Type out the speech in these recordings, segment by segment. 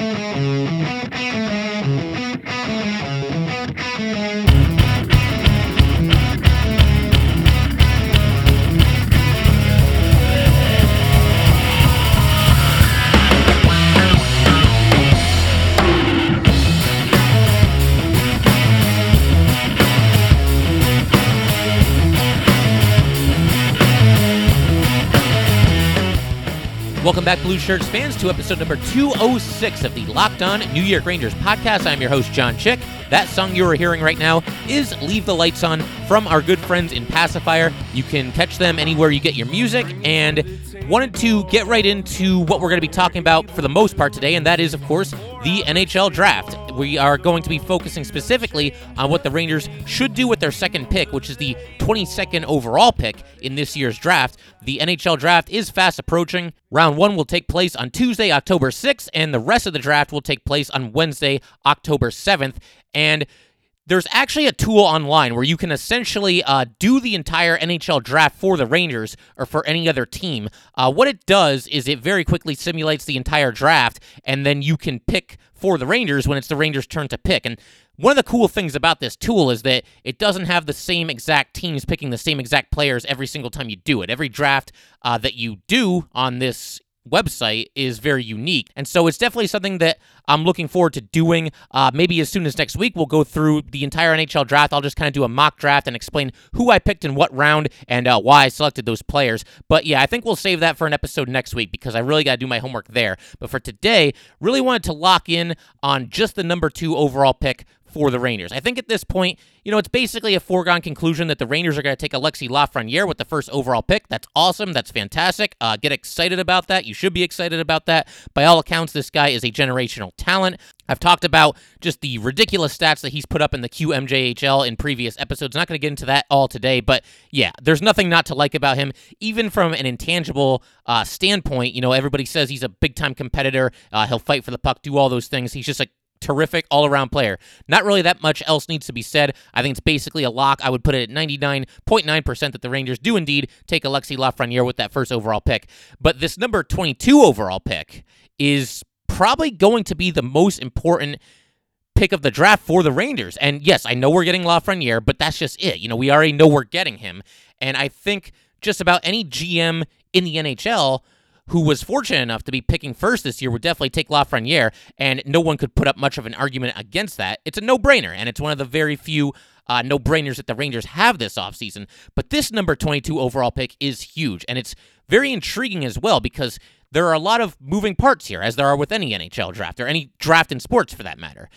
Música Welcome back, Blue Shirts fans, to episode number 206 of the Locked On New York Rangers podcast. I'm your host, John Chick. That song you are hearing right now is Leave the Lights On from our good friends in Pacifier. You can catch them anywhere you get your music, and wanted to get right into what we're going to be talking about for the most part today, and that is, of course, the NHL draft. We are going to be focusing specifically on what the Rangers should do with their second pick, which is the 22nd overall pick in this year's draft. The NHL draft is fast approaching. Round one will take place on Tuesday, October 6th, and the rest of the draft will take place on Wednesday, October 7th. And there's actually a tool online where you can essentially uh, do the entire NHL draft for the Rangers or for any other team. Uh, what it does is it very quickly simulates the entire draft, and then you can pick for the Rangers when it's the Rangers' turn to pick. And one of the cool things about this tool is that it doesn't have the same exact teams picking the same exact players every single time you do it. Every draft uh, that you do on this website is very unique. And so it's definitely something that I'm looking forward to doing. Uh, maybe as soon as next week, we'll go through the entire NHL draft. I'll just kind of do a mock draft and explain who I picked in what round and uh, why I selected those players. But yeah, I think we'll save that for an episode next week because I really got to do my homework there. But for today, really wanted to lock in on just the number two overall pick for the Rangers. I think at this point, you know, it's basically a foregone conclusion that the Rangers are going to take Alexi Lafreniere with the first overall pick. That's awesome. That's fantastic. Uh, get excited about that. You should be excited about that. By all accounts, this guy is a generational talent. I've talked about just the ridiculous stats that he's put up in the QMJHL in previous episodes. Not going to get into that all today, but yeah, there's nothing not to like about him, even from an intangible uh, standpoint. You know, everybody says he's a big time competitor. Uh, he'll fight for the puck, do all those things. He's just like terrific all around player. Not really that much else needs to be said. I think it's basically a lock. I would put it at 99.9% that the Rangers do indeed take Alexi Lafreniere with that first overall pick. But this number 22 overall pick is probably going to be the most important pick of the draft for the Rangers. And yes, I know we're getting Lafreniere, but that's just it. You know, we already know we're getting him. And I think just about any GM in the NHL who was fortunate enough to be picking first this year would definitely take Lafreniere, and no one could put up much of an argument against that. It's a no-brainer, and it's one of the very few uh, no-brainers that the Rangers have this offseason. But this number 22 overall pick is huge, and it's very intriguing as well because there are a lot of moving parts here, as there are with any NHL draft or any draft in sports for that matter.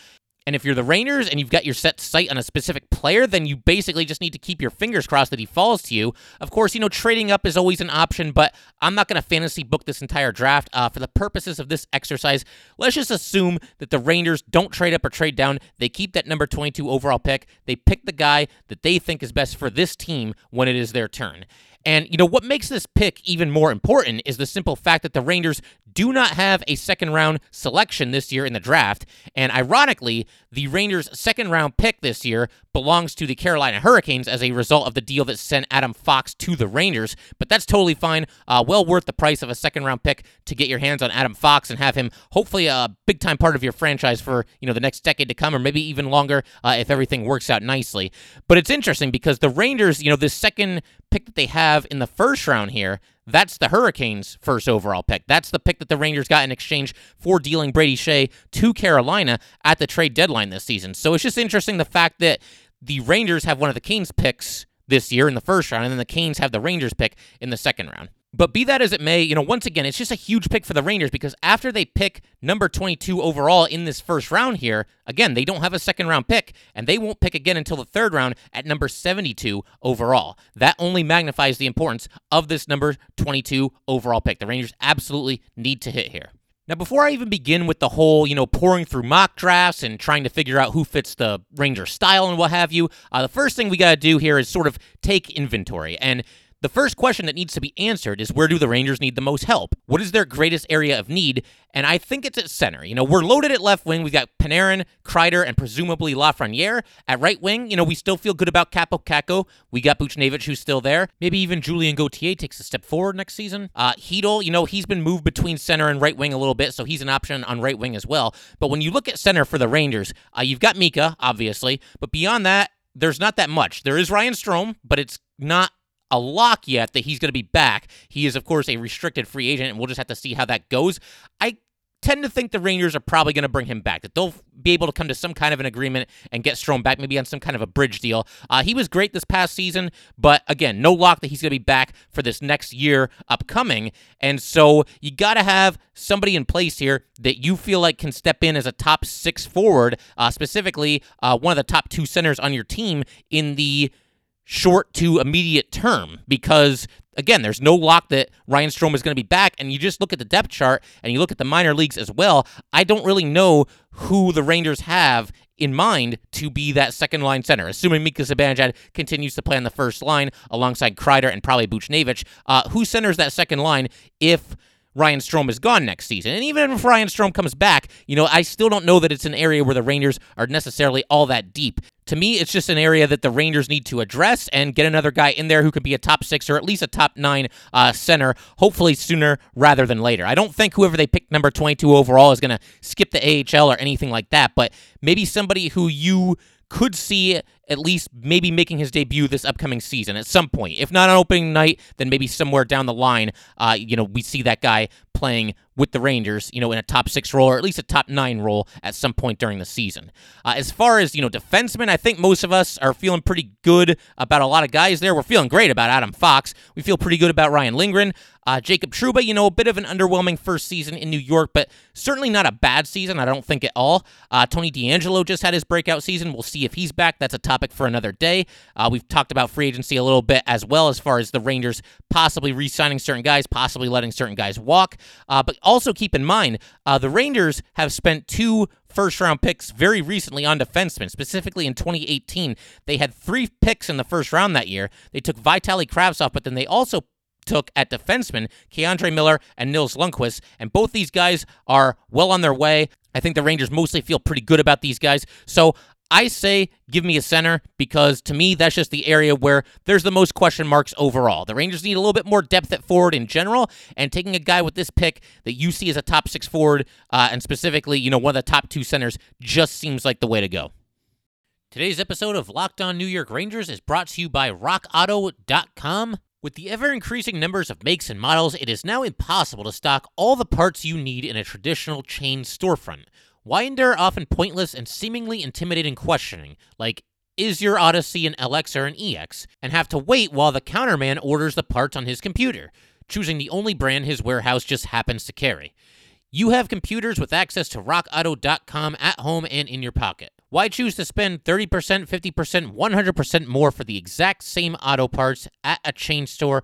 And if you're the Rangers and you've got your set sight on a specific player, then you basically just need to keep your fingers crossed that he falls to you. Of course, you know, trading up is always an option, but I'm not going to fantasy book this entire draft. Uh, for the purposes of this exercise, let's just assume that the Rangers don't trade up or trade down. They keep that number 22 overall pick. They pick the guy that they think is best for this team when it is their turn. And, you know, what makes this pick even more important is the simple fact that the Rangers do not have a second round selection this year in the draft. And ironically, the Rangers' second round pick this year belongs to the Carolina Hurricanes as a result of the deal that sent Adam Fox to the Rangers. But that's totally fine. Uh, well worth the price of a second round pick to get your hands on Adam Fox and have him hopefully a big time part of your franchise for you know the next decade to come, or maybe even longer uh, if everything works out nicely. But it's interesting because the Rangers, you know, this second pick that they have in the first round here, that's the Hurricanes' first overall pick. That's the pick that the Rangers got in exchange for dealing Brady Skjei to Carolina at the trade deadline this season. So it's just interesting the fact that the Rangers have one of the Canes picks this year in the first round, and then the Canes have the Rangers pick in the second round. But be that as it may, you know, once again, it's just a huge pick for the Rangers because after they pick number 22 overall in this first round here, again, they don't have a second round pick and they won't pick again until the third round at number 72 overall. That only magnifies the importance of this number 22 overall pick. The Rangers absolutely need to hit here. Now, before I even begin with the whole, you know, pouring through mock drafts and trying to figure out who fits the Ranger style and what have you, uh, the first thing we got to do here is sort of take inventory. And The first question that needs to be answered is where do the Rangers need the most help? What is their greatest area of need? And I think it's at center. You know, we're loaded at left wing. We've got Panarin, Kreider, and presumably Lafreniere. At right wing, you know, we still feel good about Kaapo Kakko. We got Buchnevich, who's still there. Maybe even Julien Gauthier takes a step forward next season. Uh, Chytil, you know, he's been moved between center and right wing a little bit, so he's an option on right wing as well. But when you look at center for the Rangers, uh, you've got Mika, obviously. But beyond that, there's not that much. There is Ryan Strome, but it's not a lock yet that he's going to be back. He is, of course, a restricted free agent, and we'll just have to see how that goes. I tend to think the Rangers are probably going to bring him back, that they'll be able to come to some kind of an agreement and get Strome back, maybe on some kind of a bridge deal. Uh, he was great this past season, but again, no lock that he's going to be back for this next year upcoming. And so you got to have somebody in place here that you feel like can step in as a top six forward, uh, specifically uh, one of the top two centers on your team in the short to immediate term because again, there's no lock that Ryan Strome is going to be back. And you just look at the depth chart and you look at the minor leagues as well. I don't really know who the Rangers have in mind to be that second line center, assuming Mika Zibanejad continues to play on the first line alongside Kreider and probably Buchnevich. Uh, who centers that second line if Ryan Strome is gone next season. And even if Ryan Strome comes back, you know, I still don't know that it's an area where the Rangers are necessarily all that deep. To me, it's just an area that the Rangers need to address and get another guy in there who can be a top six or at least a top nine uh, center, hopefully sooner rather than later. I don't think whoever they pick number 22 overall is going to skip the AHL or anything like that, but maybe somebody who you could see at least maybe making his debut this upcoming season at some point. If not on opening night, then maybe somewhere down the line, uh, you know, we see that guy playing with the Rangers, you know, in a top six role or at least a top nine role at some point during the season. Uh, as far as, you know, defensemen, I think most of us are feeling pretty good about a lot of guys there. We're feeling great about Adam Fox. We feel pretty good about Ryan Lindgren. Uh, Jacob Trouba, you know, a bit of an underwhelming first season in New York, but certainly not a bad season, I don't think at all. Uh, Tony DeAngelo just had his breakout season. We'll see if he's back. That's a topic for another day. Uh, we've talked about free agency a little bit as well, as far as the Rangers possibly re signing certain guys, possibly letting certain guys walk. Uh, but also keep in mind, uh, the Rangers have spent two first round picks very recently on defensemen, specifically in 2018. They had three picks in the first round that year. They took Vitaly Kravtsov, but then they also took at defenseman, K'Andre Miller and Nils Lundkvist, and both these guys are well on their way. I think the Rangers mostly feel pretty good about these guys. So I say give me a center because to me, that's just the area where there's the most question marks overall. The Rangers need a little bit more depth at forward in general, and taking a guy with this pick that you see as a top six forward, uh, and specifically, you know, one of the top two centers, just seems like the way to go. Today's episode of Locked On New York Rangers is brought to you by RockAuto.com. With the ever increasing numbers of makes and models, it is now impossible to stock all the parts you need in a traditional chain storefront. Why endure often pointless and seemingly intimidating questioning, like, is your Odyssey an LX or an EX, and have to wait while the counterman orders the parts on his computer, choosing the only brand his warehouse just happens to carry? You have computers with access to rockauto.com at home and in your pocket. Why choose to spend 30%, 50%, 100% more for the exact same auto parts at a chain store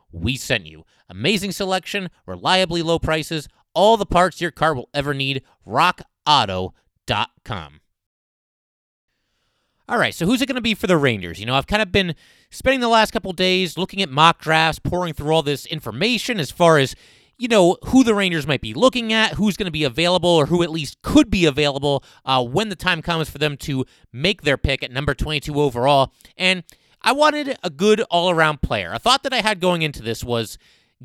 we sent you. Amazing selection, reliably low prices, all the parts your car will ever need. RockAuto.com. All right, so who's it going to be for the Rangers? You know, I've kind of been spending the last couple days looking at mock drafts, pouring through all this information as far as, you know, who the Rangers might be looking at, who's going to be available, or who at least could be available uh, when the time comes for them to make their pick at number 22 overall. And I wanted a good all around player. A thought that I had going into this was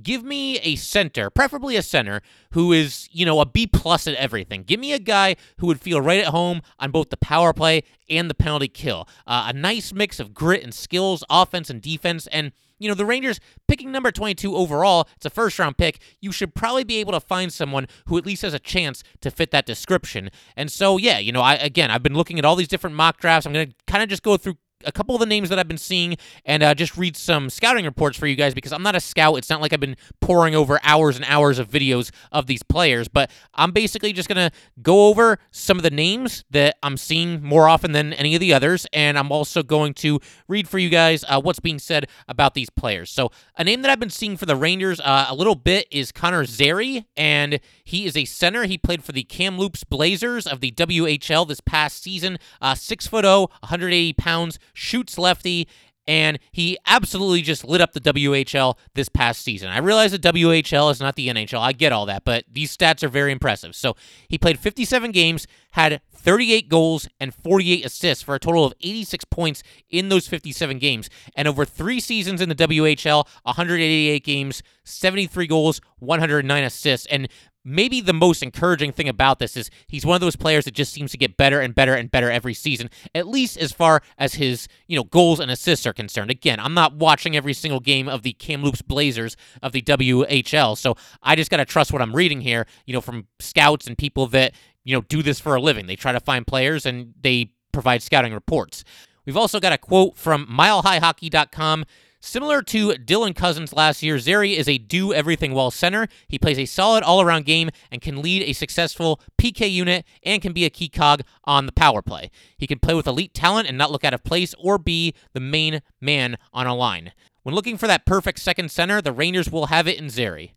give me a center, preferably a center, who is, you know, a B plus at everything. Give me a guy who would feel right at home on both the power play and the penalty kill. Uh, a nice mix of grit and skills, offense and defense, and you know, the Rangers picking number 22 overall, it's a first round pick. You should probably be able to find someone who at least has a chance to fit that description. And so, yeah, you know, I again, I've been looking at all these different mock drafts. I'm going to kind of just go through a couple of the names that I've been seeing and uh, just read some scouting reports for you guys because I'm not a scout. It's not like I've been pouring over hours and hours of videos of these players, but I'm basically just going to go over some of the names that I'm seeing more often than any of the others. And I'm also going to read for you guys uh, what's being said about these players. So, a name that I've been seeing for the Rangers uh, a little bit is Connor Zary, and he is a center. He played for the Kamloops Blazers of the WHL this past season. Uh, 6'0, 180 pounds, shoots lefty, and he absolutely just lit up the WHL this past season. I realize the WHL is not the NHL. I get all that, but these stats are very impressive. So he played 57 games, had 38 goals and 48 assists for a total of 86 points in those 57 games. And over three seasons in the WHL, 188 games, 73 goals, 109 assists. And maybe the most encouraging thing about this is he's one of those players that just seems to get better and better and better every season, at least as far as his, you know, goals and assists are concerned. Again, I'm not watching every single game of the Kamloops Blazers of the WHL, so I just got to trust what I'm reading here, you know, from scouts and people that, you know, do this for a living. They try to find players and they provide scouting reports. We've also got a quote from milehighhockey.com Similar to Dylan Cozens last year, Zary is a do everything well center. He plays a solid all around game and can lead a successful PK unit and can be a key cog on the power play. He can play with elite talent and not look out of place or be the main man on a line. When looking for that perfect second center, the Rangers will have it in Zary.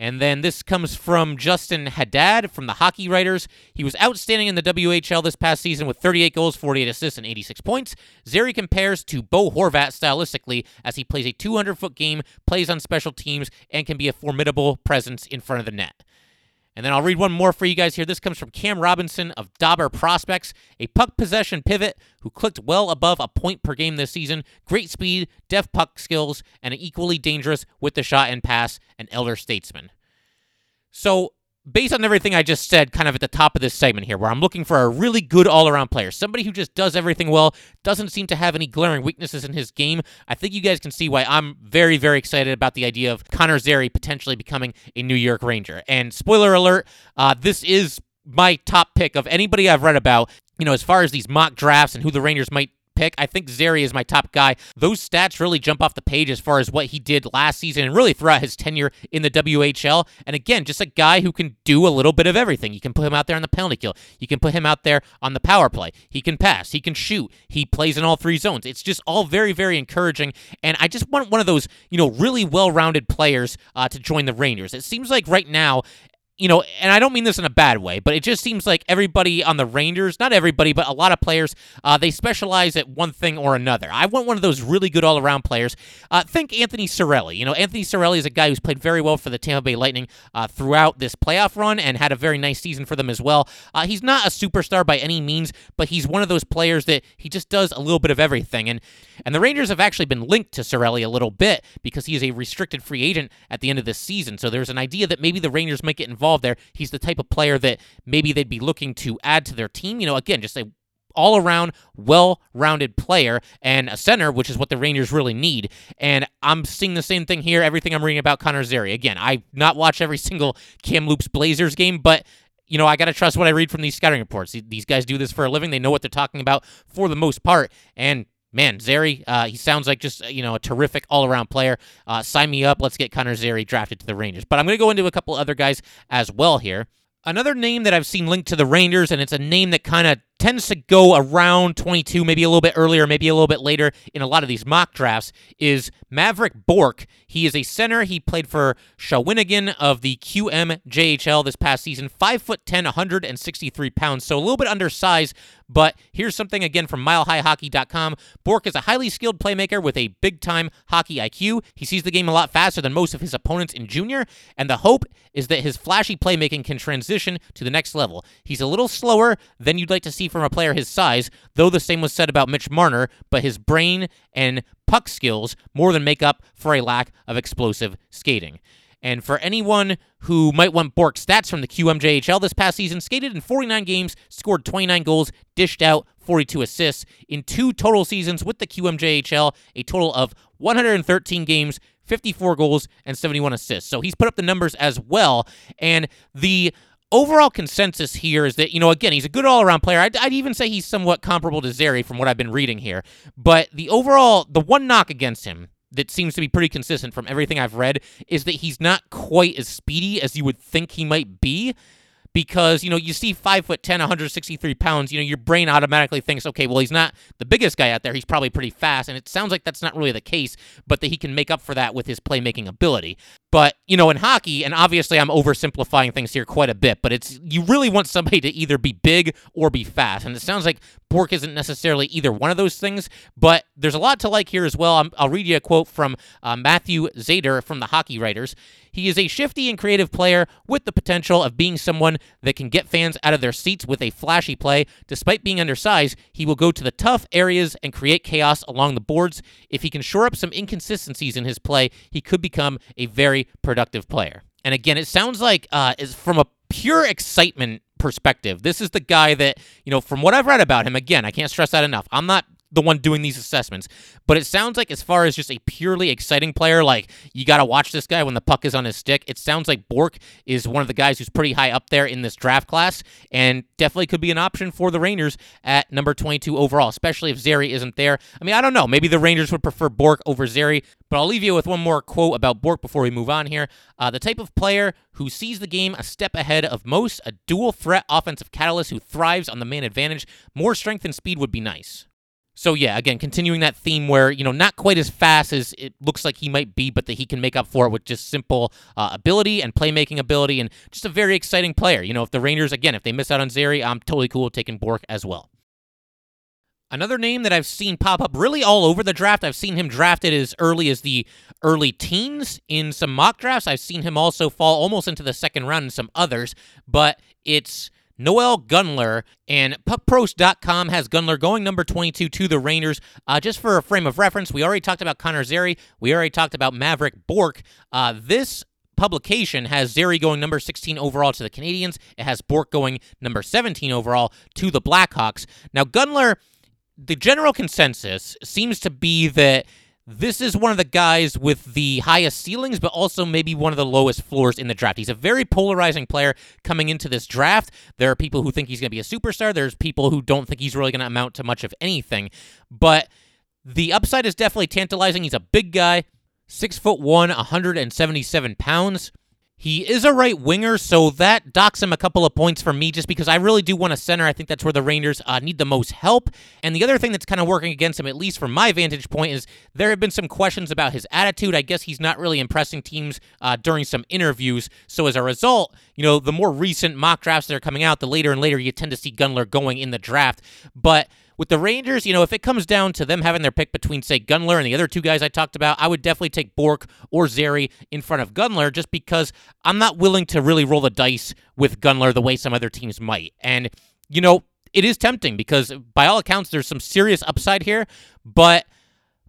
And then this comes from Justin Haddad from the Hockey Writers. He was outstanding in the WHL this past season with 38 goals, 48 assists, and 86 points. Zary compares to Bo Horvat stylistically as he plays a 200 foot game, plays on special teams, and can be a formidable presence in front of the net. And then I'll read one more for you guys here. This comes from Cam Robinson of Dobber Prospects, a puck possession pivot who clicked well above a point per game this season. Great speed, deft puck skills, and equally dangerous with the shot and pass, an elder statesman. So based on everything I just said, kind of at the top of this segment here, where I'm looking for a really good all around player, somebody who just does everything well, doesn't seem to have any glaring weaknesses in his game, I think you guys can see why I'm very, very excited about the idea of Connor Zary potentially becoming a New York Ranger. And spoiler alert, uh, this is my top pick of anybody I've read about. You know, as far as these mock drafts and who the Rangers might pick. I think Zary is my top guy. Those stats really jump off the page as far as what he did last season and really throughout his tenure in the WHL. And again, just a guy who can do a little bit of everything. You can put him out there on the penalty kill. You can put him out there on the power play. He can pass. He can shoot. He plays in all three zones. It's just all very, very encouraging. And I just want one of those, you know, really well-rounded players uh, to join the Rangers. It seems like right now you know, and I don't mean this in a bad way, but it just seems like everybody on the Rangers, not everybody, but a lot of players, uh, they specialize at one thing or another. I want one of those really good all around players. Uh, think Anthony Cirelli. You know, Anthony Cirelli is a guy who's played very well for the Tampa Bay Lightning uh, throughout this playoff run and had a very nice season for them as well. Uh, he's not a superstar by any means, but he's one of those players that he just does a little bit of everything. And and the Rangers have actually been linked to Cirelli a little bit because he is a restricted free agent at the end of this season. So there's an idea that maybe the Rangers might get involved involved there. He's the type of player that maybe they'd be looking to add to their team. You know, again, just a all around, well rounded player and a center, which is what the Rangers really need. And I'm seeing the same thing here. Everything I'm reading about Connor Zary. Again, I not watch every single Kamloops Blazers game, but you know, I got to trust what I read from these scouting reports. These guys do this for a living. They know what they're talking about for the most part. And man, Zary, uh, he sounds like just you know a terrific all around player. Uh, sign me up. Let's get Connor Zary drafted to the Rangers. But I'm going to go into a couple other guys as well here. Another name that I've seen linked to the Rangers, and it's a name that kind of tends to go around 22, maybe a little bit earlier, maybe a little bit later in a lot of these mock drafts, is Maverick Bourque. He is a center. He played for Shawinigan of the QMJHL this past season. 5 foot 10, 163 pounds, so a little bit undersized, but here's something again from milehighhockey.com. Bourque is a highly skilled playmaker with a big time hockey IQ. He sees the game a lot faster than most of his opponents in junior, and the hope is that his flashy playmaking can transition to the next level. He's a little slower than you'd like to see from a player his size, though the same was said about Mitch Marner, but his brain and puck skills more than make up for a lack of explosive skating. And for anyone who might want Bourque's stats from the QMJHL this past season, skated in 49 games, scored 29 goals, dished out 42 assists in two total seasons with the QMJHL, a total of 113 games, 54 goals, and 71 assists. So he's put up the numbers as well. And the overall consensus here is that, you know, again, he's a good all around player. I'd, I'd, even say he's somewhat comparable to Zary from what I've been reading here. But the overall, the one knock against him that seems to be pretty consistent from everything I've read is that he's not quite as speedy as you would think he might be because you know you see five foot ten, 163 pounds. You know your brain automatically thinks, okay, well he's not the biggest guy out there. He's probably pretty fast, and it sounds like that's not really the case, but that he can make up for that with his playmaking ability. But, you know, in hockey, and obviously I'm oversimplifying things here quite a bit, but it's you really want somebody to either be big or be fast. And it sounds like Bourque isn't necessarily either one of those things, but there's a lot to like here as well. i will read you a quote from uh, Matthew Zator from the Hockey Writers. He is a shifty and creative player with the potential of being someone that can get fans out of their seats with a flashy play. Despite being undersized, he will go to the tough areas and create chaos along the boards. If he can shore up some inconsistencies in his play, he could become a very productive player. And again, it sounds like uh, is from a pure excitement perspective. This is the guy that, you know, from what I've read about him, again, I can't stress that enough. I'm not the one doing these assessments. But it sounds like, as far as just a purely exciting player, like you got to watch this guy when the puck is on his stick. It sounds like Bourque is one of the guys who's pretty high up there in this draft class and definitely could be an option for the Rangers at number 22 overall, especially if Zary isn't there. I mean, I don't know. Maybe the Rangers would prefer Bourque over Zary, but I'll leave you with one more quote about Bourque before we move on here. Uh, the type of player who sees the game a step ahead of most, a dual threat offensive catalyst who thrives on the man advantage. More strength and speed would be nice. So yeah, again, continuing that theme where you know not quite as fast as it looks like he might be, but that he can make up for it with just simple uh, ability and playmaking ability, and just a very exciting player. You know, if the Rangers again, if they miss out on Zary, I'm totally cool with taking Bourque as well. Another name that I've seen pop up really all over the draft. I've seen him drafted as early as the early teens in some mock drafts. I've seen him also fall almost into the second round in some others, but it's Noel Gunler, and PuckPros.com has Gunler going number 22 to the Rangers. Uh, just for a frame of reference, we already talked about Connor Zary. We already talked about Maverick Bourque. Uh, this publication has Zary going number 16 overall to the Canadiens. It has Bourque going number 17 overall to the Blackhawks. Now, Gunler, the general consensus seems to be that this is one of the guys with the highest ceilings, but also maybe one of the lowest floors in the draft. He's a very polarizing player coming into this draft. There are people who think he's going to be a superstar. There's people who don't think he's really going to amount to much of anything. But the upside is definitely tantalizing. He's a big guy, six foot one, 177 pounds. He is a right winger, so that docks him a couple of points for me just because I really do want a center. I think that's where the Rangers uh, need the most help. And the other thing that's kind of working against him, at least from my vantage point, is there have been some questions about his attitude. I guess he's not really impressing teams uh, during some interviews. So as a result, you know, the more recent mock drafts that are coming out, the later and later you tend to see Gunler going in the draft. But with the Rangers, you know, if it comes down to them having their pick between, say, Gunler and the other two guys I talked about, I would definitely take Bourque or Zary in front of Gunler just because I'm not willing to really roll the dice with Gunler the way some other teams might. And, you know, it is tempting because by all accounts, there's some serious upside here, but –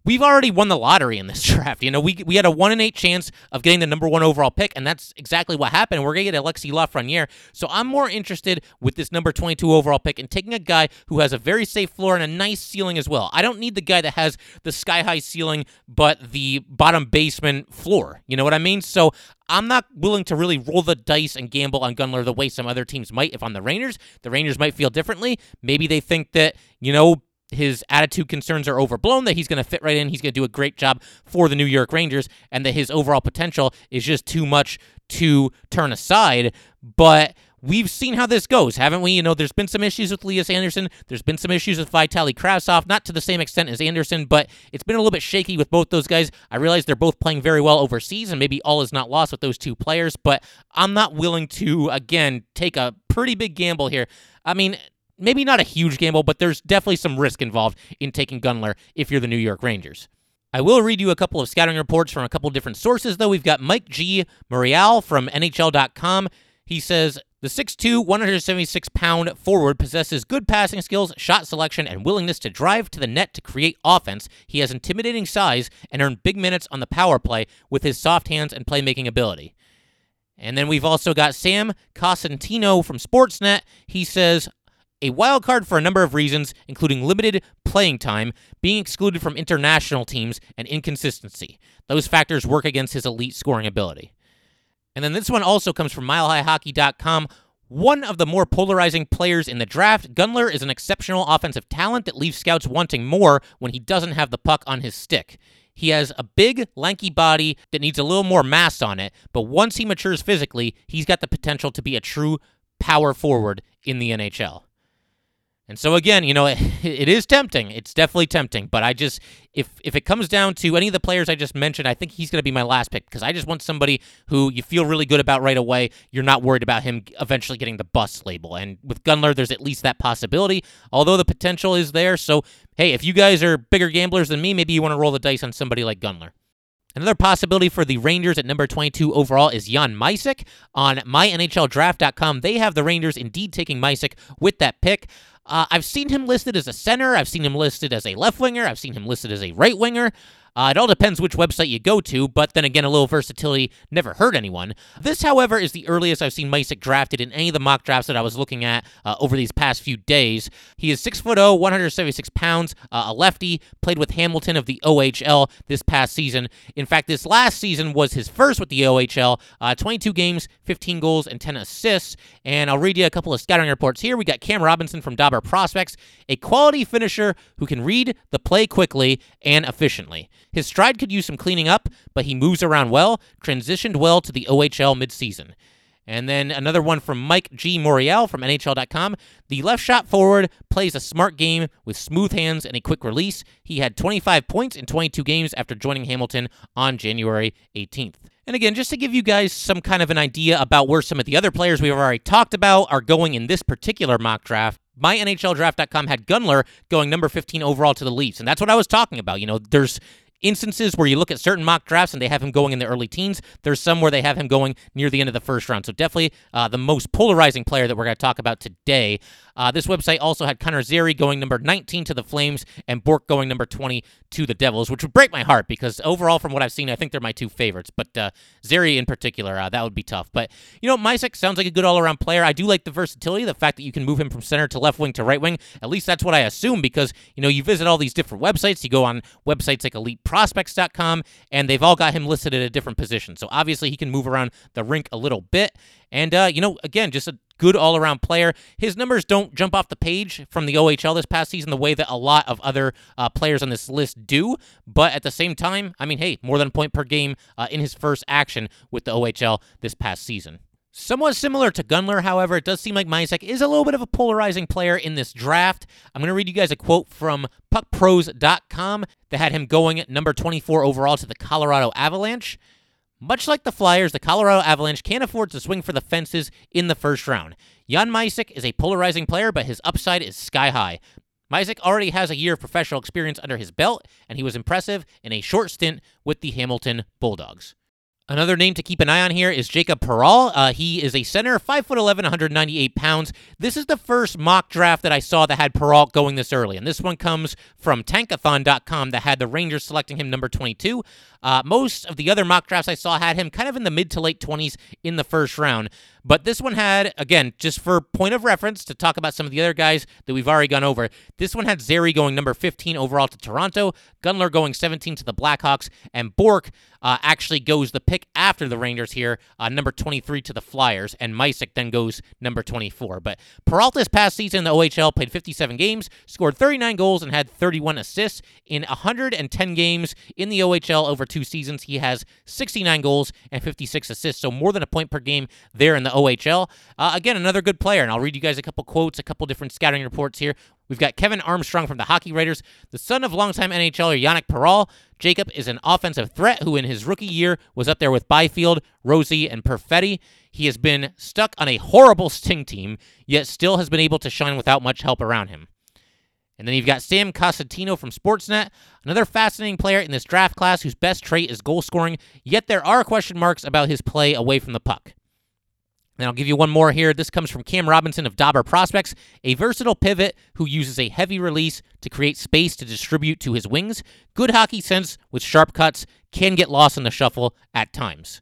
we've already won the lottery in this draft. You know, we, we had a one in eight chance of getting the number one overall pick, and that's exactly what happened. We're to get Alexi Lafreniere. So I'm more interested with this number 22 overall pick and taking a guy who has a very safe floor and a nice ceiling as well. I don't need the guy that has the sky high ceiling, but the bottom basement floor. You know what I mean? So I'm not willing to really roll the dice and gamble on Gunler the way some other teams might. If I'm the Rangers, the Rangers might feel differently. Maybe they think that, you know, his attitude concerns are overblown, that he's going to fit right in, he's going to do a great job for the New York Rangers, and that his overall potential is just too much to turn aside. But we've seen how this goes, haven't we? You know, there's been some issues with Lias Andersson. There's been some issues with Vitaly Kravtsov, not to the same extent as Andersson, but it's been a little bit shaky with both those guys. I realize they're both playing very well overseas, and maybe all is not lost with those two players, but I'm not willing to, again, take a pretty big gamble here. I mean, maybe not a huge gamble, but there's definitely some risk involved in taking Gunler if you're the New York Rangers. I will read you a couple of scouting reports from a couple different sources, though. We've got Mike G. Morreale from NHL.com. He says the 6'2, 176 pound forward possesses good passing skills, shot selection, and willingness to drive to the net to create offense. He has intimidating size and earned big minutes on the power play with his soft hands and playmaking ability. And then we've also got Sam Cosentino from Sportsnet. He says, a wild card for a number of reasons, including limited playing time, being excluded from international teams, and inconsistency. Those factors work against his elite scoring ability. And then this one also comes from MileHighHockey.com. One of the more polarizing players in the draft, Gunler is an exceptional offensive talent that leaves scouts wanting more when he doesn't have the puck on his stick. He has a big, lanky body that needs a little more mass on it, but once he matures physically, he's got the potential to be a true power forward in the NHL. And so again, you know, it, it is tempting. It's definitely tempting. But I just, if if it comes down to any of the players I just mentioned, I think he's going to be my last pick because I just want somebody who you feel really good about right away. You're not worried about him eventually getting the bust label. And with Gunler, there's at least that possibility, although the potential is there. So hey, if you guys are bigger gamblers than me, maybe you want to roll the dice on somebody like Gunler. Another possibility for the Rangers at number 22 overall is Jan Mysak. On mynhldraft.com, they have the Rangers indeed taking Mysak with that pick. Uh, I've seen him listed as a center. I've seen him listed as a left winger. I've seen him listed as a right winger. Uh, it all depends which website you go to, but then again, a little versatility never hurt anyone. This, however, is the earliest I've seen Mysak drafted in any of the mock drafts that I was looking at uh, over these past few days. He is 6'0, 176 pounds, uh, a lefty, played with Hamilton of the OHL this past season. In fact, this last season was his first with the OHL uh, 22 games, 15 goals, and 10 assists. And I'll read you a couple of scouting reports here. We got Cam Robinson from Dobber Prospects, a quality finisher who can read the play quickly and efficiently. His stride could use some cleaning up, but he moves around well, transitioned well to the OHL midseason. And then another one from Mike G. Morreale from NHL.com. The left shot forward plays a smart game with smooth hands and a quick release. He had 25 points in 22 games after joining Hamilton on January 18th. And again, just to give you guys some kind of an idea about where some of the other players we've already talked about are going in this particular mock draft, mynhldraft.com had Gunler going number 15 overall to the Leafs. And that's what I was talking about. You know, there's instances where you look at certain mock drafts and they have him going in the early teens. There's some where they have him going near the end of the first round. So definitely uh, the most polarizing player that we're going to talk about today. Uh, this website also had Connor Zary going number 19 to the Flames and Bourque going number 20 to the Devils, which would break my heart because overall, from what I've seen, I think they're my two favorites. But uh, Zary in particular, uh, that would be tough. But, you know, Mysak sounds like a good all around player. I do like the versatility, the fact that you can move him from center to left wing to right wing. At least that's what I assume because, you know, you visit all these different websites. You go on websites like eliteprospects.com, and they've all got him listed at a different position. So obviously he can move around the rink a little bit. And, uh, you know, again, just a good all around player. His numbers don't jump off the page from the OHL this past season the way that a lot of other uh, players on this list do. But at the same time, I mean, hey, more than a point per game uh, in his first action with the OHL this past season. Somewhat similar to Gunler, however, it does seem like Mysak is a little bit of a polarizing player in this draft. I'm going to read you guys a quote from puckpros.com that had him going number 24 overall to the Colorado Avalanche. Much like the Flyers, the Colorado Avalanche can't afford to swing for the fences in the first round. Jan Mysak is a polarizing player, but his upside is sky high. Mysak already has a year of professional experience under his belt, and he was impressive in a short stint with the Hamilton Bulldogs. Another name to keep an eye on here is Jacob Perreault. Uh, he is a center, 5'11, 198 pounds. This is the first mock draft that I saw that had Perreault going this early, and this one comes from Tankathon.com that had the Rangers selecting him number 22. Uh, most of the other mock drafts I saw had him kind of in the mid to late 20s in the first round. But this one had, again, just for point of reference to talk about some of the other guys that we've already gone over, this one had Zary going number 15 overall to Toronto, Gunler going 17 to the Blackhawks, and Bourque uh, actually goes the pick after the Rangers here, uh, number 23 to the Flyers, and Mysak then goes number 24. But Perreault this past season in the OHL played 57 games, scored 39 goals, and had 31 assists in 110 games in the OHL over two seasons. He has 69 goals and 56 assists, so more than a point per game there in the OHL. Uh, again, another good player, and I'll read you guys a couple quotes, a couple different scouting reports here. We've got Kevin Armstrong from the Hockey Writers, the son of longtime NHLer Yanic Perreault. Jacob is an offensive threat who, in his rookie year, was up there with Byfield, Rossi, and Perfetti. He has been stuck on a horrible Sting team, yet still has been able to shine without much help around him. And then you've got Sam Cosentino from Sportsnet, another fascinating player in this draft class whose best trait is goal scoring, yet there are question marks about his play away from the puck. And I'll give you one more here. This comes from Cam Robinson of Dobber Prospects, a versatile pivot who uses a heavy release to create space to distribute to his wings. Good hockey sense with sharp cuts, can get lost in the shuffle at times.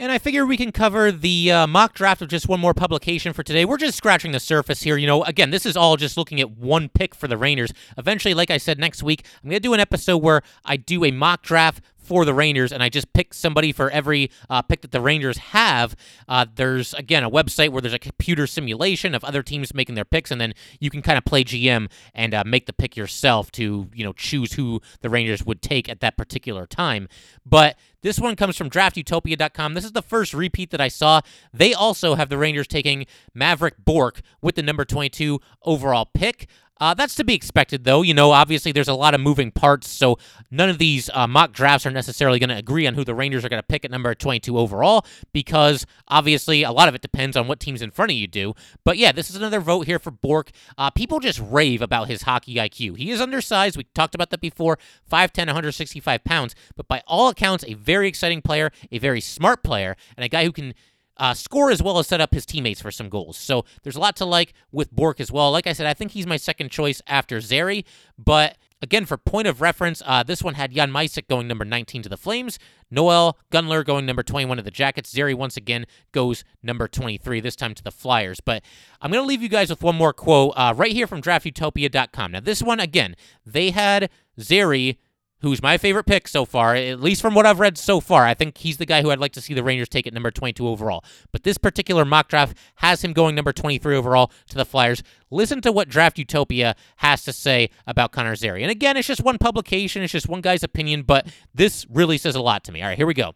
And I figure we can cover the uh, mock draft of just one more publication for today. We're just scratching the surface here. You know, again, this is all just looking at one pick for the Rangers. Eventually, like I said, next week, I'm going to do an episode where I do a mock draft for the Rangers and I just pick somebody for every uh, pick that the Rangers have, uh, there's again a website where there's a computer simulation of other teams making their picks, and then you can kind of play GM and uh, make the pick yourself to you know choose who the Rangers would take at that particular time. But this one comes from draftutopia.com. This is the first repeat that I saw. They also have the Rangers taking Maverick Bourque with the number 22 overall pick. Uh, that's to be expected, though. You know, obviously there's a lot of moving parts, so none of these uh, mock drafts are necessarily going to agree on who the Rangers are going to pick at number 22 overall, because obviously a lot of it depends on what teams in front of you do. But yeah, this is another vote here for Bourque. Uh, people just rave about his hockey IQ. He is undersized. We talked about that before 5'10, 165 pounds, but by all accounts, a very exciting player, a very smart player, and a guy who can uh, score as well as set up his teammates for some goals. So there's a lot to like with Bourque as well. Like I said, I think he's my second choice after Zary, but Again, for point of reference, uh, this one had Jan Mysak going number 19 to the Flames, Noel Gunler going number 21 to the Jackets. Zary once again goes number 23, this time to the Flyers. But I'm going to leave you guys with one more quote uh, right here from draftutopia.com. Now, this one, again, they had Zary who's my favorite pick so far, at least from what I've read so far. I think he's the guy who I'd like to see the Rangers take at number 22 overall. But this particular mock draft has him going number 23 overall to the Flyers. Listen to what Draft Utopia has to say about Connor Zary. And again, it's just one publication, it's just one guy's opinion, but this really says a lot to me. All right, here we go.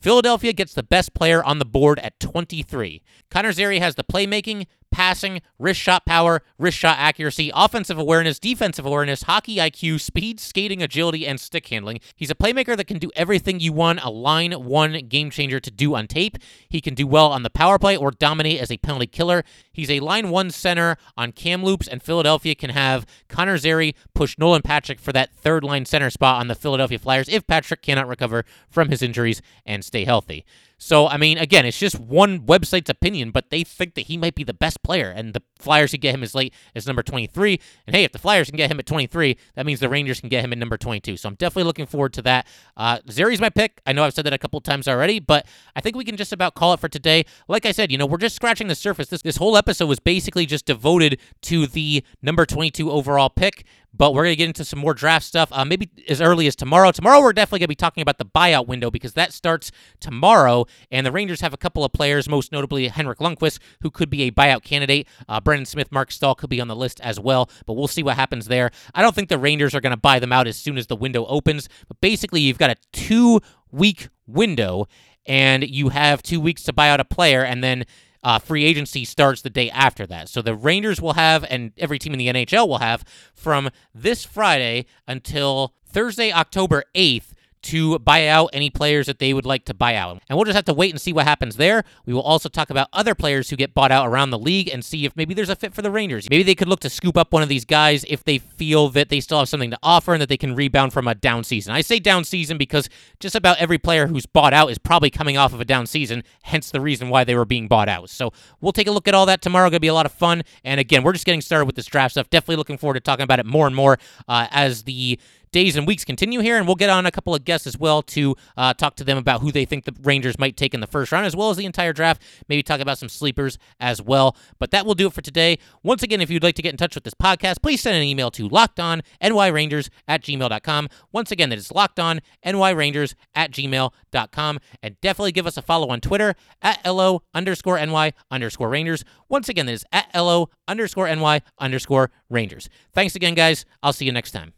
Philadelphia gets the best player on the board at 23. Connor Zary has the playmaking, passing, wrist shot power, wrist shot accuracy, offensive awareness, defensive awareness, hockey IQ, speed, skating, agility, and stick handling. He's a playmaker that can do everything you want a line one game changer to do on tape. He can do well on the power play or dominate as a penalty killer. He's a line one center on Kamloops, and Philadelphia can have Connor Zary push Nolan Patrick for that third line center spot on the Philadelphia Flyers if Patrick cannot recover from his injuries and stay healthy. So, I mean, again, it's just one website's opinion, but they think that he might be the best player, and the Flyers can get him as late as number 23. And hey, if the Flyers can get him at 23, that means the Rangers can get him at number 22. So I'm definitely looking forward to that. Uh, Zary's my pick. I know I've said that a couple times already, but I think we can just about call it for today. Like I said, you know, we're just scratching the surface. This this whole episode was basically just devoted to the number 22 overall pick but we're going to get into some more draft stuff uh, maybe as early as tomorrow. Tomorrow, we're definitely going to be talking about the buyout window because that starts tomorrow, and the Rangers have a couple of players, most notably Henrik Lundqvist, who could be a buyout candidate. Uh, Brendan Smith, Mark Staal could be on the list as well, but we'll see what happens there. I don't think the Rangers are going to buy them out as soon as the window opens, but basically, you've got a two week window, and you have two weeks to buy out a player, and then uh, free agency starts the day after that. So the Rangers will have, and every team in the NHL will have, from this Friday until Thursday, October 8th to buy out any players that they would like to buy out. And we'll just have to wait and see what happens there. We will also talk about other players who get bought out around the league and see if maybe there's a fit for the Rangers. Maybe they could look to scoop up one of these guys if they feel that they still have something to offer and that they can rebound from a down season. I say down season because just about every player who's bought out is probably coming off of a down season, hence the reason why they were being bought out. So we'll take a look at all that tomorrow. Going to be a lot of fun. And again, we're just getting started with this draft stuff. Definitely looking forward to talking about it more and more uh, as the days and weeks continue here, and we'll get on a couple of guests as well to uh, talk to them about who they think the Rangers might take in the first round, as well as the entire draft. Maybe talk about some sleepers as well. But that will do it for today. Once again, if you'd like to get in touch with this podcast, please send an email to lockedonnyrangers at gmail.com. Once again, that is lockedonnyrangers at gmail.com. And definitely give us a follow on Twitter at LO underscore NY underscore Rangers. Once again, that is at LO underscore NY underscore Rangers. Thanks again, guys. I'll see you next time.